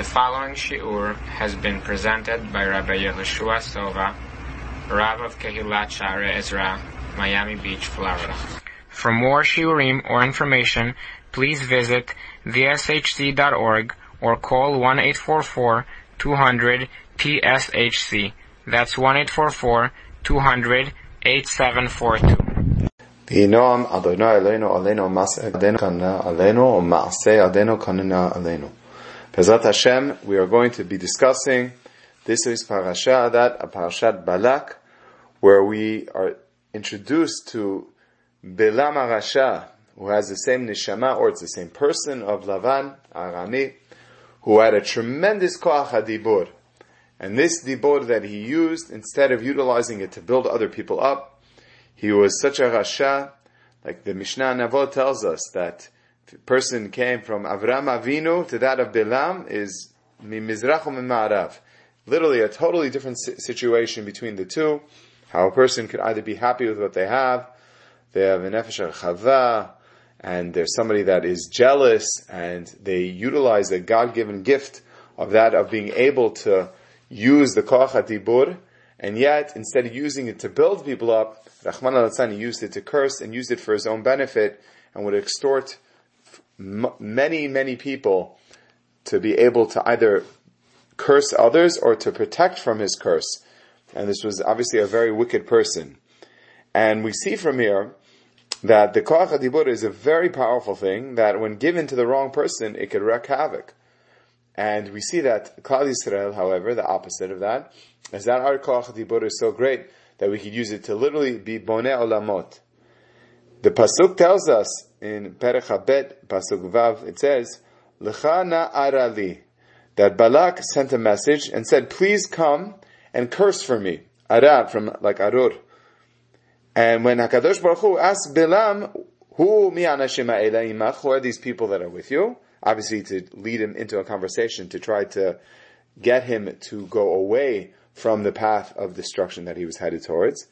The following shiur has been presented by Rabbi Yehoshua Sova, Rav of Kehilat Share Ezra, Miami Beach, Florida. For more shiurim or information, please visit theshc.org or call 1-844-200-TSHC. That's 1-844-200-8742. V'inoam Adonai Adenu Kana. Bezat Hashem, we are going to be discussing this is parasha that a parashat Balak, where we are introduced to Bilam Arasha, who has the same neshama, or it's the same person of Lavan Arami, who had a tremendous koach hadibur. And this dibur that he used, instead of utilizing it to build other people up, he was such a rasha, like the Mishnah Navot tells us that person came from Avram Avinu to that of Bilam is Mizrach Ma'arav. Literally a totally different situation between the two. How a person could either be happy with what they have, they have an nefesh chava, and there's somebody that is jealous, and they utilize the God-given gift of that of being able to use the koach dibur, and yet instead of using it to build people up, Rahman al used it to curse and used it for his own benefit, and would extort m- many, many people to be able to either curse others or to protect from his curse. And this was obviously a very wicked person. And we see from here that the Koach HaDibur is a very powerful thing that when given to the wrong person, it could wreak havoc. And we see that Klal Yisrael, however, the opposite of that, is that our Koach HaDibur is so great that we could use it to literally be Boneh Olamot. The Pasuk tells us in Perech HaBet, Pasuk Vav, it says, L'cha arali, that Balak sent a message and said, please come and curse for me. Ara, from like Arur. And when HaKadosh Baruch Hu asked Bilam, who mi imach, who are these people that are with you? Obviously to lead him into a conversation to try to get him to go away from the path of destruction that he was headed towards.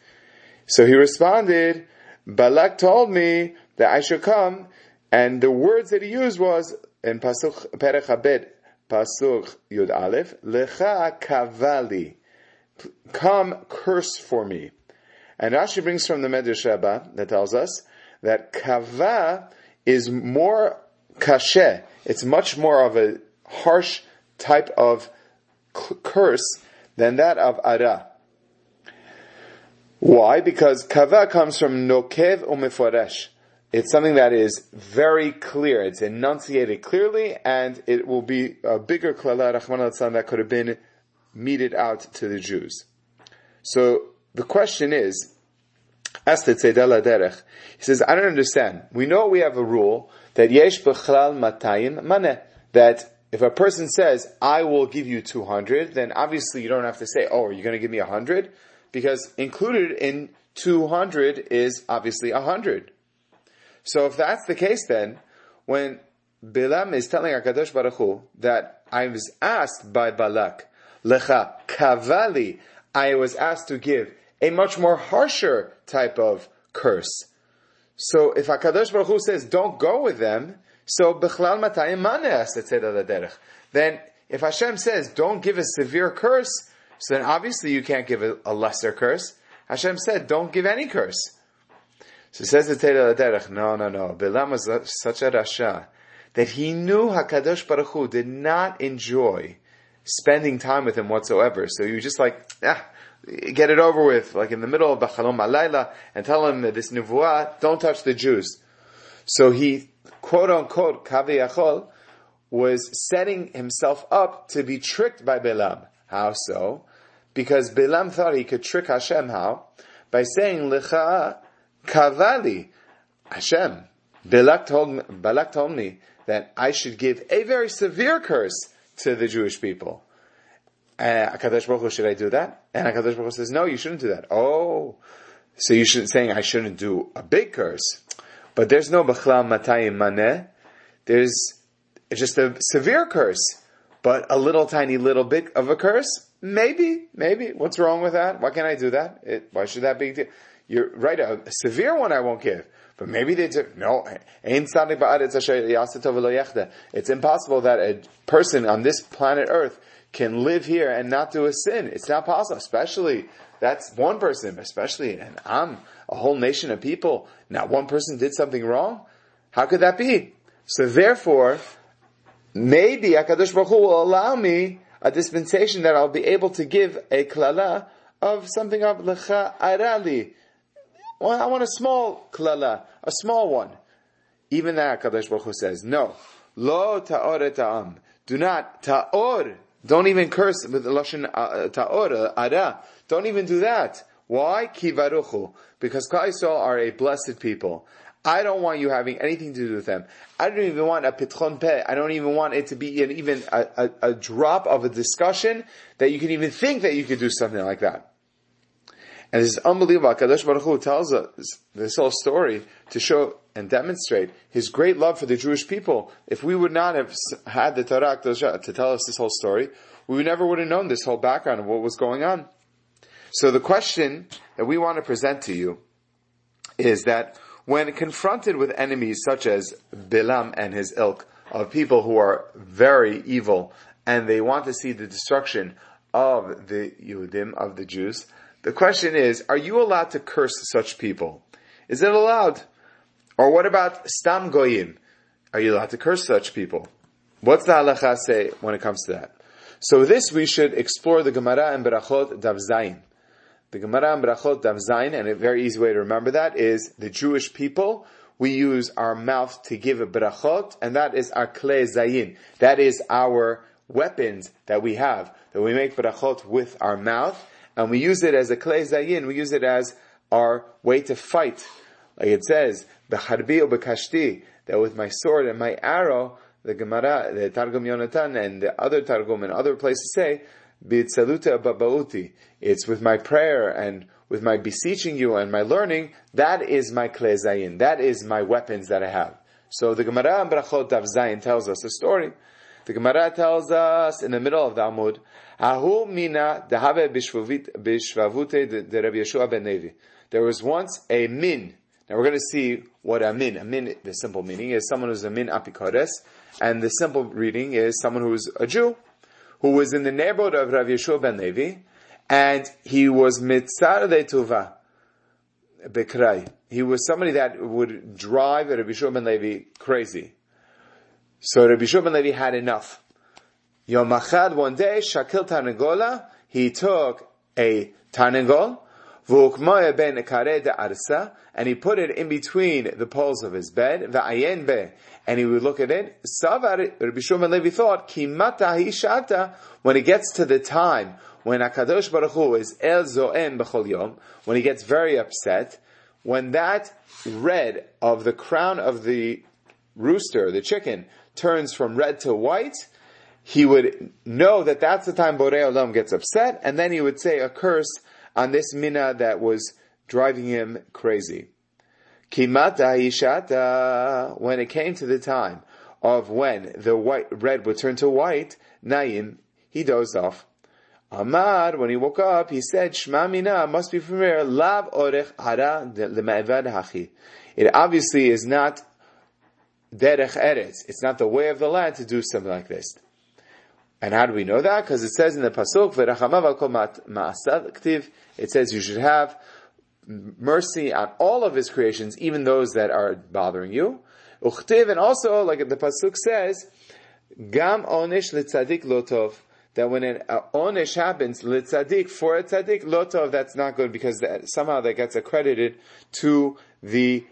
So he responded, Balak told me that I should come, and the words that he used was in Pasuk Perech Habed, Pasuk Yud Aleph, Lecha Kavali, come curse for me. And Rashi brings from the Medrash that tells us that kava is more kashe. It's much more of a harsh type of curse than that of ara. Why? Because kava comes from nokev umeforesh. It's something that is very clear. It's enunciated clearly, and it will be a bigger klala rachman that could have been meted out to the Jews. So the question is. He says, I don't understand. We know we have a rule that yesh b'chlal matayim maneh that if a person says, I will give you 200, then obviously you don't have to say, oh, are you going to give me 100? Because included in 200 is obviously 100. So if that's the case then, when Bilam is telling HaKadosh Baruch Hu that I was asked by Balak, Lecha Kavali, I was asked to give a much more harsher type of curse. So if HaKadosh Baruch Hu says, don't go with them, so b'chlal matayim derech. Then if Hashem says don't give a severe curse, so then obviously you can't give a, a lesser curse. Hashem said don't give any curse. So says the Teda derech. No, no, no. Bilam was such a rasha that he knew Hakadosh Baruch Hu did not enjoy spending time with him whatsoever. So was just like, ah, get it over with, like in the middle of Bachalom Alayla, and tell him that this nevuah, don't touch the Jews. So he quote unquote, Kaviyachol, was setting himself up to be tricked by Bilam. How so? Because Bilam thought he could trick Hashem. How? By saying, Licha Kavali. Hashem. Balak told, Balak told me that I should give a very severe curse to the Jewish people. Uh, Baruch Hu, should I do that? And Akadosh Baruch Hu says, no, you shouldn't do that. Oh, so you should saying I shouldn't do a big curse. But there's no b'chlal matayim maneh. There's just a severe curse, but a little tiny little bit of a curse. Maybe, maybe. What's wrong with that? Why can't I do that? It, why should that be? You're right. A, a severe one I won't give, But maybe they do. No, it's impossible that a person on this planet Earth can live here and not do a sin. It's not possible, especially that's one person, especially an am, a whole nation of people. Not one person did something wrong. How could that be? So therefore, maybe Hakadosh Baruch Hu will allow me a dispensation that I'll be able to give a klala of something of lecha arali. Well, I want a small klala, a small one. Even that Hakadosh Baruch Hu says no. Lo ta'or ta'am. Do not ta'or. Don't even curse with the lashon uh, ta'or ara. Don't even do that. Why? Kivaruchu. Because Kaisal are a blessed people. I don't want you having anything to do with them. I don't even want a pitchon peh. I don't even want it to be an, even a, a, a, drop of a discussion that you can even think that you could do something like that. And this is unbelievable. Kadosh Baruch Hu tells us this whole story to show and demonstrate his great love for the Jewish people. If we would not have had the Torah to tell us this whole story, we never would have known this whole background of what was going on. So the question that we want to present to you is that when confronted with enemies such as Bilam and his ilk, of people who are very evil and they want to see the destruction of the Yehudim, of the Jews, the question is, are you allowed to curse such people? Is it allowed? Or what about Stam Goyim? Are you allowed to curse such people? What's the halacha say when it comes to that? So this we should explore the Gemara and Berachot Dav Zayin. The Gemara in Brachot Dav Zayin, and a very easy way to remember that is the Jewish people, we use our mouth to give a brachot, and that is our kle zayin. That is our weapons that we have, that we make brachot with our mouth, and we use it as a kle zayin, we use it as our way to fight. Like it says, b'charbi or b'kashti, that with my sword and my arrow, the Gemara, the Targum Yonatan, and the other Targum and other places say, B'itzaluta babauti. It's with my prayer and with my beseeching you and my learning, that is my klezayin. That is my weapons that I have. So the Gemara in Brachot Dav Zayin tells us a story. The Gemara tells us in the middle of the Amud, Ahu mina dehave bishvavute de Rabbi Yeshua ben Levi. There was once a min. Now we're going to see what a min. A min, the simple meaning is someone who's a min apikores, and the simple reading is someone who's a Jew who was in the neighborhood of Rav Yeshua ben Levi, and he was mitzar de tuva, bekrai. He was somebody that would drive Rabbi Yeshua ben Levi crazy. So Rabbi Yeshua ben Levi had enough. Yom Achad, one day, Shakil Tarnagola, he took a Tarnagol, And he put it in between the poles of his bed, and he would look at it. Rabbi Levi thought, Kimata when it gets to the time when Akadosh Baruch Hu is El Zoem B'chol Yom, when he gets very upset, when that red of the crown of the rooster, the chicken, turns from red to white, he would know that that's the time Borei Olam gets upset, and then he would say a curse on this mina that was driving him crazy. Kimata ishata, when it came to the time of when the white, red would turn to white, Naim, he dozed off. Amar, when he woke up, he said, Shma mina must be familiar, lav orech le'me'evad hachi. It obviously is not derech eretz. It's not the way of the land to do something like this. And how do we know that? Because it says in the pasuk, "V'rachamav kol ma'asav It says you should have mercy on all of his creations, even those that are bothering you. Uchtiv, and also, like the pasuk says, gam onish litzadik lotov. That when an onish happens, litzadik, for a tzadik, lotov, that's not good because that, somehow that gets accredited to the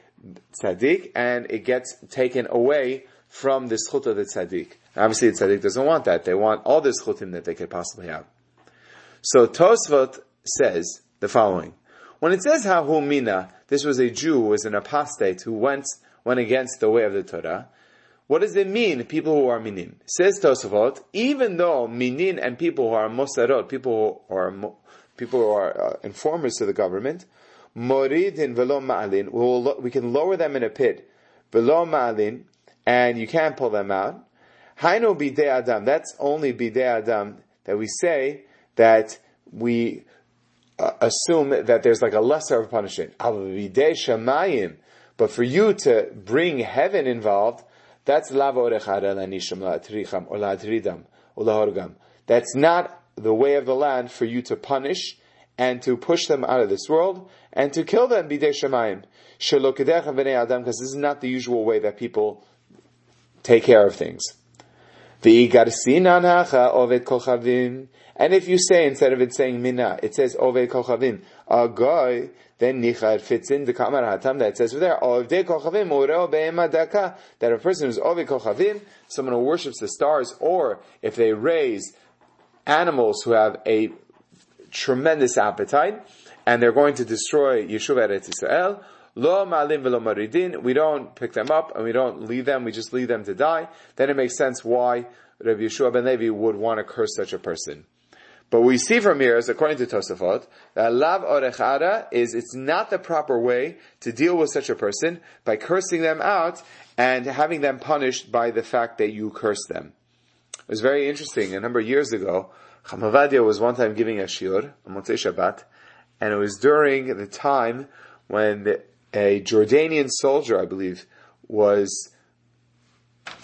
tzaddik and it gets taken away from the schut of the tzaddik. Obviously, the tzaddik doesn't want that. They want all the schutim that they could possibly have. So Tosfot says the following. When it says Hahumina, this was a Jew who was an apostate who went, went against the way of the Torah. What does it mean, people who are minin? Says Tosafot, even though minin and people who are mosarot, people who are, people who are uh, informers to the government, moridin velo ma'alin, we can lower them in a pit, velo ma'alin, and you can't pull them out. Hainu bidei adam, that's only bidei adam that we say that we uh, assume that there's like a lesser of punishment. Shamayim, But for you to bring heaven involved, that's That's not the way of the land for you to punish and to push them out of this world and to kill them bidei shemayim. Because this is not the usual way that people take care of things. And if you say, instead of it saying mina, it says ove kochavim, a guy, then nichad fits in the kamar hatam that says there, ove kochavim, that a person who's ove kochavim, someone who worships the stars, or if they raise animals who have a tremendous appetite, and they're going to destroy Yeshua Eretz Israel, Lo malim velo maridin. We don't pick them up and we don't leave them. We just leave them to die. Then it makes sense why Rabbi Yeshua ben Levi would want to curse such a person. But we see from here is, according to Tosafot, that lav orechara is, it's not the proper way to deal with such a person by cursing them out and having them punished by the fact that you curse them. It was very interesting. A number of years ago, Chacham Ovadia was one time giving a shiur on Motzei Shabbat, and it was during the time when the, a Jordanian soldier, I believe, was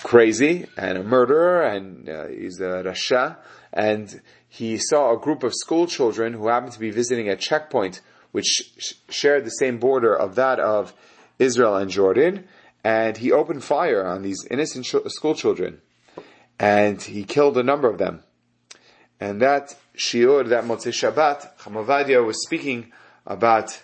crazy and a murderer, and uh, he's a rasha, and he saw a group of school children who happened to be visiting a checkpoint which sh- shared the same border of that of Israel and Jordan, and he opened fire on these innocent ch- school children, and he killed a number of them. And that shiur, that Motzei Shabbat, Chacham Ovadia was speaking about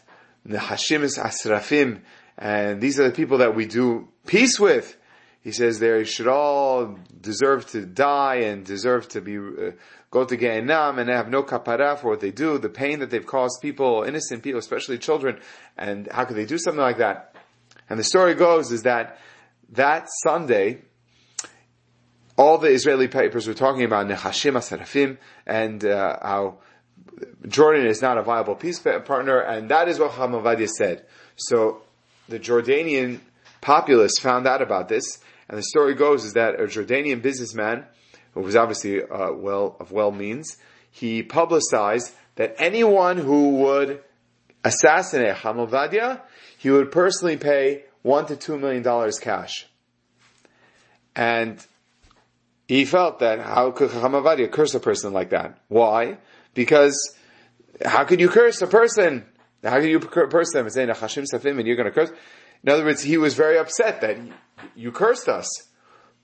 the Hashimis Asrafim, and these are the people that we do peace with. He says they should all deserve to die and deserve to be uh, go to Gehenna and have no kapara for what they do, the pain that they've caused people, innocent people, especially children, and how could they do something like that? And the story goes is that that Sunday, all the Israeli papers were talking about Nechashim Asarafim and uh, how Jordan is not a viable peace partner, and that is what Chacham Ovadia said. So the Jordanian populace found out about this, and the story goes is that a Jordanian businessman, who was obviously uh, well of well means, he publicized that anyone who would assassinate Chacham Ovadia, he would personally pay one to two million dollars cash. And he felt that how could Hamavadia curse a person like that? Why? Because how could you curse a person? How could you curse them and say Hashim Safim and you're going to curse? In other words, he was very upset that you cursed us.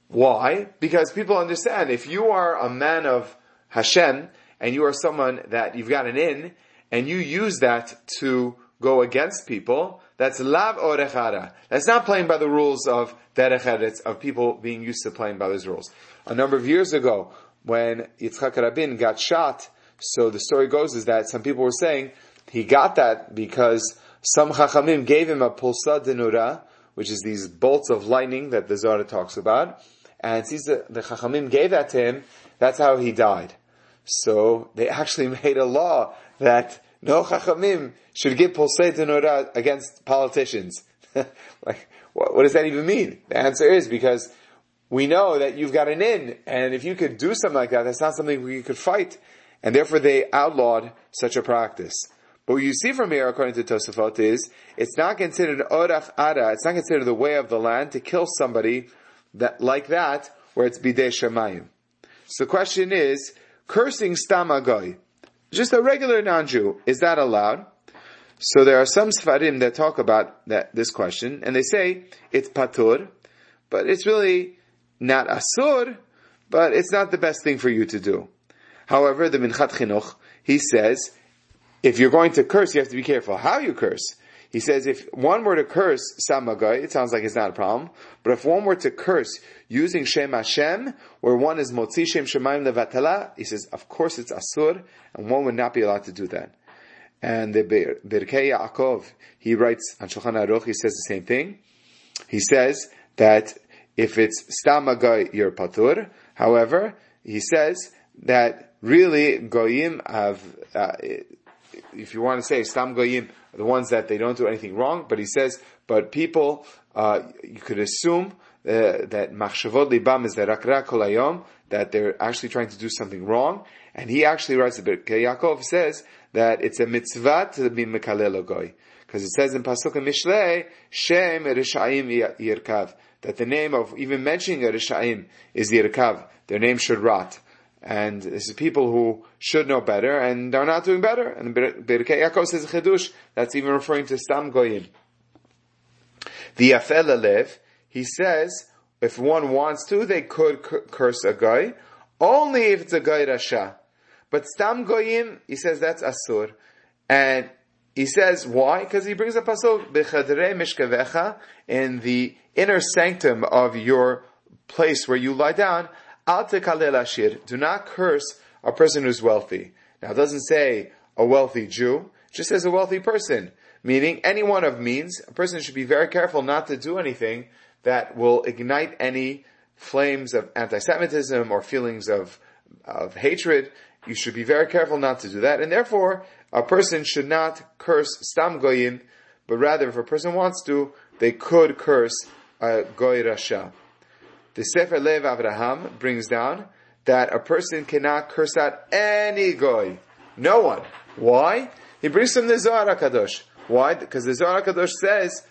Why? Because people understand if you are a man of Hashem and you are someone that you've gotten in and you use that to go against people, that's lav orechara. That's not playing by the rules of derech of people being used to playing by those rules. A number of years ago, when Yitzchak Rabin got shot, so the story goes is that some people were saying he got that because some Chachamim gave him a pulsa denura, which is these bolts of lightning that the Zohar talks about. And since the, the Chachamim gave that to him, that's how he died. So they actually made a law that no Chachamim should give pulsa denura against politicians. like, what, what does that even mean? The answer is because we know that you've got an in, and if you could do something like that, that's not something we could fight. And therefore they outlawed such a practice. But what you see from here, according to Tosafot, is it's not considered orach ada. It's not considered the way of the land to kill somebody that like that, where it's bidei shemayim. So the question is, cursing stamagoy, just a regular non-Jew, is that allowed? So there are some Sfarim that talk about that this question, and they say it's patur, but it's really not asur, but it's not the best thing for you to do. However, the Minchat Chinuch, he says if you're going to curse, you have to be careful how you curse. He says if one were to curse Samagai, it sounds like it's not a problem. But if one were to curse using Shem Hashem, where one is Motzi Shem Shemaim Levatala, he says, of course it's Asur, and one would not be allowed to do that. And the Birkei Yaakov, he writes on Shulchan Aruch, he says the same thing. He says that if it's Stamagai, you're Patur. However, he says that really Goyim have, uh, if you want to say Stam Goyim, the ones that they don't do anything wrong, but he says, but people, uh, you could assume uh, that Machshavot Libam is the Rakra Kolayom, that they're actually trying to do something wrong. And he actually writes a bit, Yaakov says that it's a mitzvah to be Mekalel Goy. Because it says in Pasuk Mishlei, Shem Rishayim Yirkav, that the name of even mentioning a Rishayim is Yirkav. Their name should rot. And this is people who should know better and are not doing better. And Birkei Yaakov says Chedush, that's even referring to Stam Goyim. The Afel Alev, he says, if one wants to, they could curse a guy, only if it's a guy Rasha. But Stam Goyim, he says that's Asur. And he says, why? Because he brings a pasuk, B'chadrei mishkavecha, in the inner sanctum of your place where you lie down, Al ashir, do not curse a person who's wealthy. Now it doesn't say a wealthy Jew, it just says a wealthy person. Meaning anyone of means, a person should be very careful not to do anything that will ignite any flames of anti-Semitism or feelings of, of hatred. You should be very careful not to do that. And therefore, a person should not curse stam goyin, but rather if a person wants to, they could curse a goy rasha. The Sefer Lev Avraham brings down that a person cannot curse out any goy. No one. Why? He brings from the Zohar Kadosh. Why? Because the Zohar Kadosh says,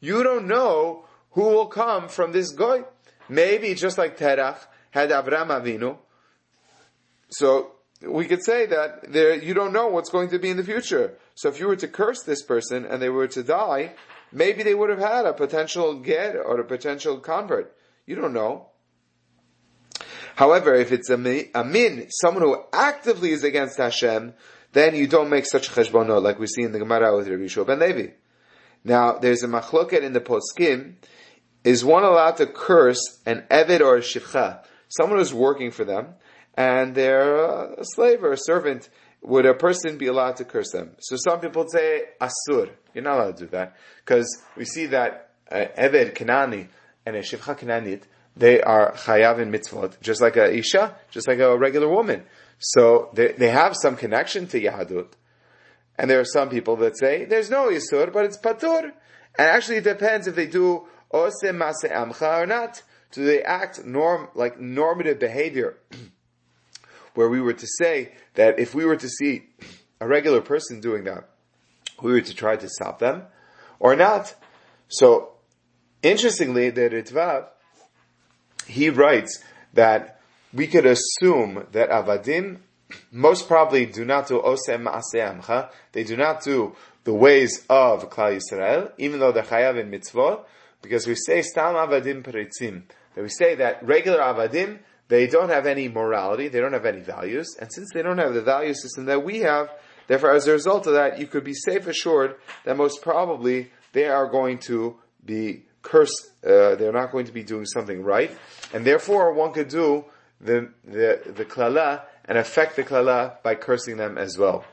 you don't know who will come from this goy. Maybe just like Terach had Avram Avinu. So we could say that there, you don't know what's going to be in the future. So if you were to curse this person and they were to die, maybe they would have had a potential get or a potential convert. You don't know. However, if it's a, min, someone who actively is against Hashem, then you don't make such cheshbonot like we see in the Gemara with Rabbi Yishua ben Levi. Now, there's a machloket in the poskim. Is one allowed to curse an eved or a shivcha, someone who's working for them, and they're a slave or a servant, would a person be allowed to curse them? So some people say asur. You're not allowed to do that because we see that uh, eved kanani and a shivcha kananit they are chayav in mitzvot, just like a isha, just like a regular woman. So they, they have some connection to Yahadut. And there are some people that say there's no Yisur, but it's Patur. And actually it depends if they do Ose Mase Amcha or not. Do they act norm, like normative behavior? where we were to say that if we were to see a regular person doing that, we were to try to stop them or not. So, interestingly, the Ritva, he writes that we could assume that Avadim most probably do not do Osem Ma'aseh They do not do the ways of Klal Yisrael, even though they're Chayav in mitzvot, because we say Stam Avadim Peritzim. That we say that regular Avadim, they don't have any morality, they don't have any values, and since they don't have the value system that we have, therefore as a result of that, you could be safe assured that most probably they are going to be cursed, uh, they're not going to be doing something right, and therefore one could do the, the, the klala and affect the klala by cursing them as well.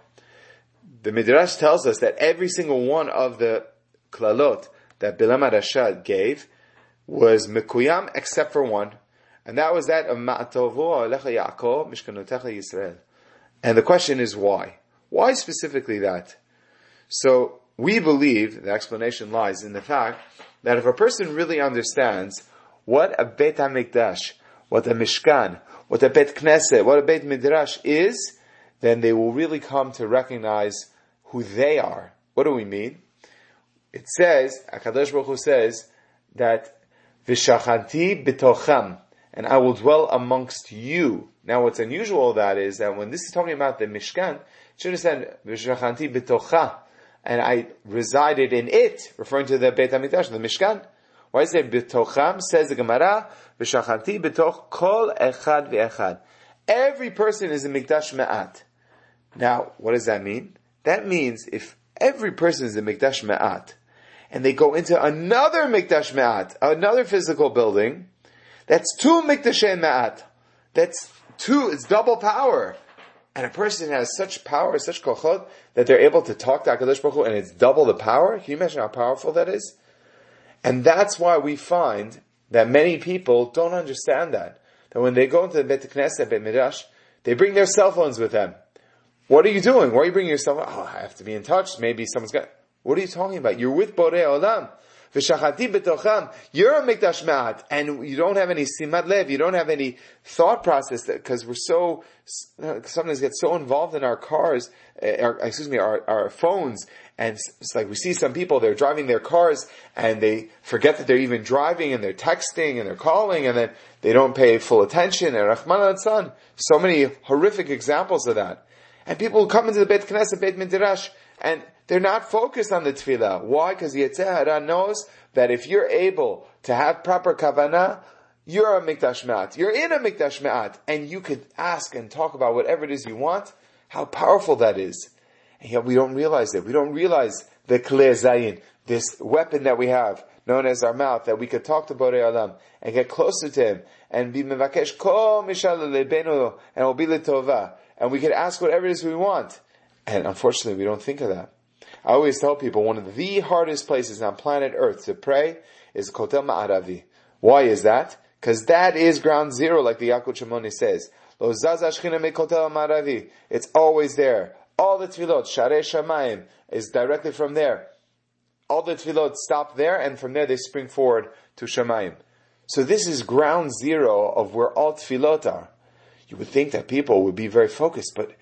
The Midrash tells us that every single one of the klalot that Bilam Rashad gave was mekuyam except for one, and that was that of Ma'atovo Alecha Yaakov Mishkanotecha Yisrael. And the question is why? Why specifically that? So we believe the explanation lies in the fact that if a person really understands what a Beit HaMikdash, what a Mishkan, what a Beit Knesset, what a Beit Midrash is, then they will really come to recognize who they are. What do we mean? It says, Akadosh Baruch Hu says that Vishachanti bitocham and I will dwell amongst you. Now what's unusual that is that when this is talking about the Mishkan, should have said, V'shachanti b'tocha, and I resided in it, referring to the Beit HaMikdash, the Mishkan. Why is it b'tocham? Says the Gemara, V'shachanti b'toch kol echad v'echad. Every person is a Mikdash Ma'at. Now, what does that mean? That means if every person is a Mikdash Ma'at, and they go into another Mikdash Ma'at, another physical building, that's two mikdashem ma'at. That's two, it's double power. And a person has such power, such kochot, that they're able to talk to HaKadosh Baruch Hu, and it's double the power. Can you imagine how powerful that is? And that's why we find that many people don't understand that. That when they go into the Bet Knesset, Beit Midrash, they bring their cell phones with them. What are you doing? Why are you bringing your cell phone? Oh, I have to be in touch. Maybe someone's got, what are you talking about? You're with Borei Olam. V'shachati a mikdash ma'at, and you don't have any simat lev. You don't have any thought process because we're so sometimes get so involved in our cars, eh, our, excuse me, our, our phones, and it's like we see some people they're driving their cars and they forget that they're even driving and they're texting and they're calling and then they don't pay full attention. And Rahman al so many horrific examples of that. And people come into the Beit Knesset, Beit Midrash, and they're not focused on the tefillah. Why? Because Yetzer Hara knows that if you're able to have proper kavanah, you're a mikdash ma'at. You're in a mikdash ma'at, and you could ask and talk about whatever it is you want. How powerful that is. And yet we don't realize it. We don't realize the klei zayin, this weapon that we have, known as our mouth, that we could talk to Borei Olam and get closer to Him and be mevakesh kol mishal lebenu and will be letova. And we could ask whatever it is we want. And unfortunately, we don't think of that. I always tell people one of the hardest places on planet Earth to pray is Kotel Ma'aravi. Why is that? Because that is ground zero, like the Yalkut Shimoni says. Lo kotel ma'aravi. It's always there. All the tefillot, Sharei Shamayim, is directly from there. All the tefillot stop there, and from there they spring forward to Shamayim. So this is ground zero of where all tefillot are. You would think that people would be very focused, but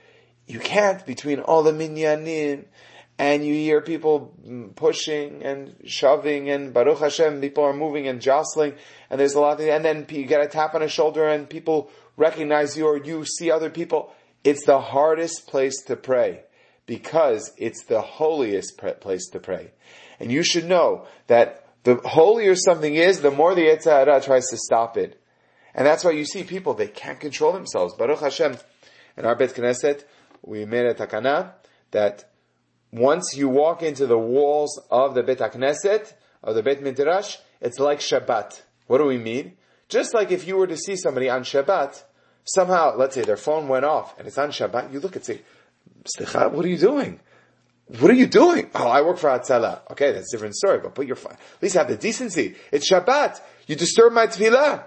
you can't between all the minyanim and you hear people pushing and shoving and Baruch Hashem, people are moving and jostling and there's a lot of, and then you get a tap on a shoulder and people recognize you or you see other people. It's the hardest place to pray because it's the holiest place to pray. And you should know that the holier something is, the more the Yetzer Hara tries to stop it. And that's why you see people, they can't control themselves. Baruch Hashem, in our Bet Knesset, we made a takana that once you walk into the walls of the Bet Knesset, of the Bet Midrash, it's like Shabbat. What do we mean? Just like if you were to see somebody on Shabbat, somehow, let's say their phone went off and it's on Shabbat, you look and say, what are you doing? What are you doing? Oh, I work for Hatzalah. Okay, that's a different story, but put your, phone, at least have the decency. It's Shabbat. You disturb my tefillah.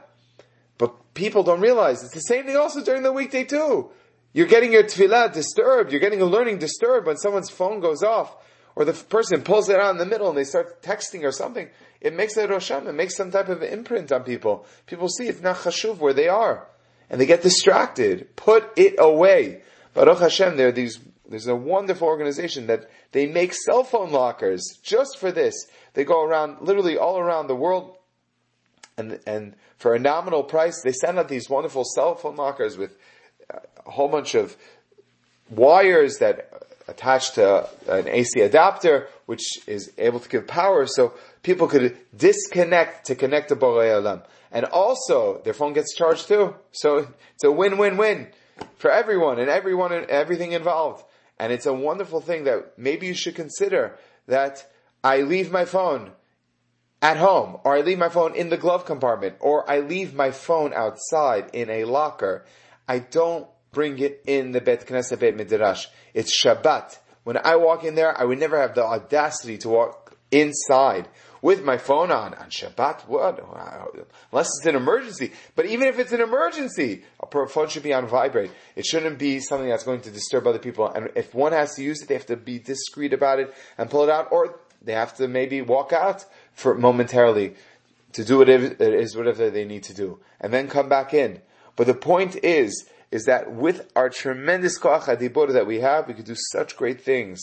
But people don't realize it's the same thing also during the weekday too. You're getting your tefillah disturbed. You're getting a learning disturbed when someone's phone goes off or the person pulls it out in the middle and they start texting or something. It makes a rosham. It makes some type of imprint on people. People see it's not chashuv where they are and they get distracted. Put it away. Baruch Hashem, there these, there's a wonderful organization that they make cell phone lockers just for this. They go around, literally all around the world, and, and for a nominal price, they send out these wonderful cell phone lockers with a whole bunch of wires that attach to an AC adapter, which is able to give power, so people could disconnect to connect to Borei Olam. And also, their phone gets charged too. So it's a win-win-win for everyone and everyone and everything involved. And it's a wonderful thing that maybe you should consider that I leave my phone at home, or I leave my phone in the glove compartment, or I leave my phone outside in a locker. I don't bring it in the Bet Knesset Bet Midrash. It's Shabbat. When I walk in there, I would never have the audacity to walk inside with my phone on on Shabbat. What? Unless it's an emergency. But even if it's an emergency, a phone should be on vibrate. It shouldn't be something that's going to disturb other people. And if one has to use it, they have to be discreet about it and pull it out, or they have to maybe walk out for momentarily to do whatever it is, whatever they need to do, and then come back in. But the point is, is that with our tremendous koach adibur that we have, we could do such great things.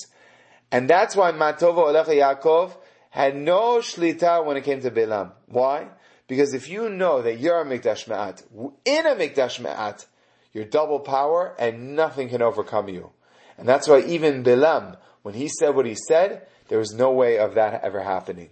And that's why Matovo Olecha Yaakov had no shlita when it came to Bilam. Why? Because if you know that you're a Mikdash Ma'at, in a Mikdash Ma'at, you're double power and nothing can overcome you. And that's why even Bilam, when he said what he said, there was no way of that ever happening.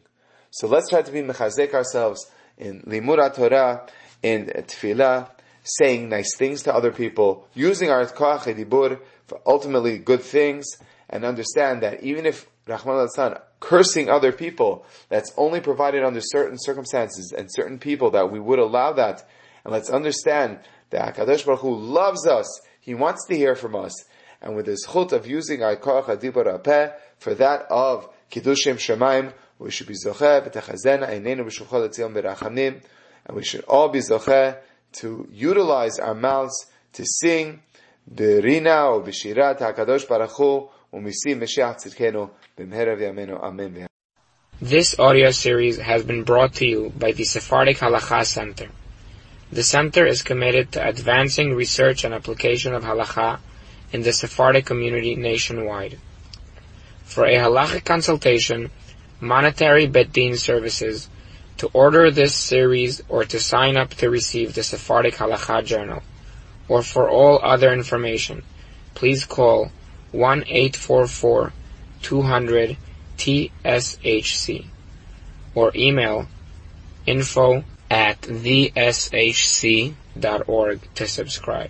So let's try to be mechazek ourselves in limura Torah, in tefillah, saying nice things to other people, using our koach edibur for ultimately good things, and understand that even if Rahman al cursing other people, that's only provided under certain circumstances and certain people that we would allow that. And let's understand that Hakadosh Baruch Hu loves us. He wants to hear from us. And with his chut of using our koach adibur for that of kiddushim shemaim, we should be zocheh b'techazena einenu b'shulcha l'tzion b'rachamim, and we should all be zocheh to utilize our mouths to sing ברina או בשירת הקדוש ברוך הוא ומשים משיח צדקנו במהרה וימינו אמן This audio series has been brought to you by the Sephardic Halacha Center. The center is committed to advancing research and application of halacha in the Sephardic community nationwide. For a halachic consultation, monetary bet din services, to order this series or to sign up to receive the Sephardic Halacha Journal, or for all other information, please call 1-844-200-TSHC or email info at theshc.org to subscribe.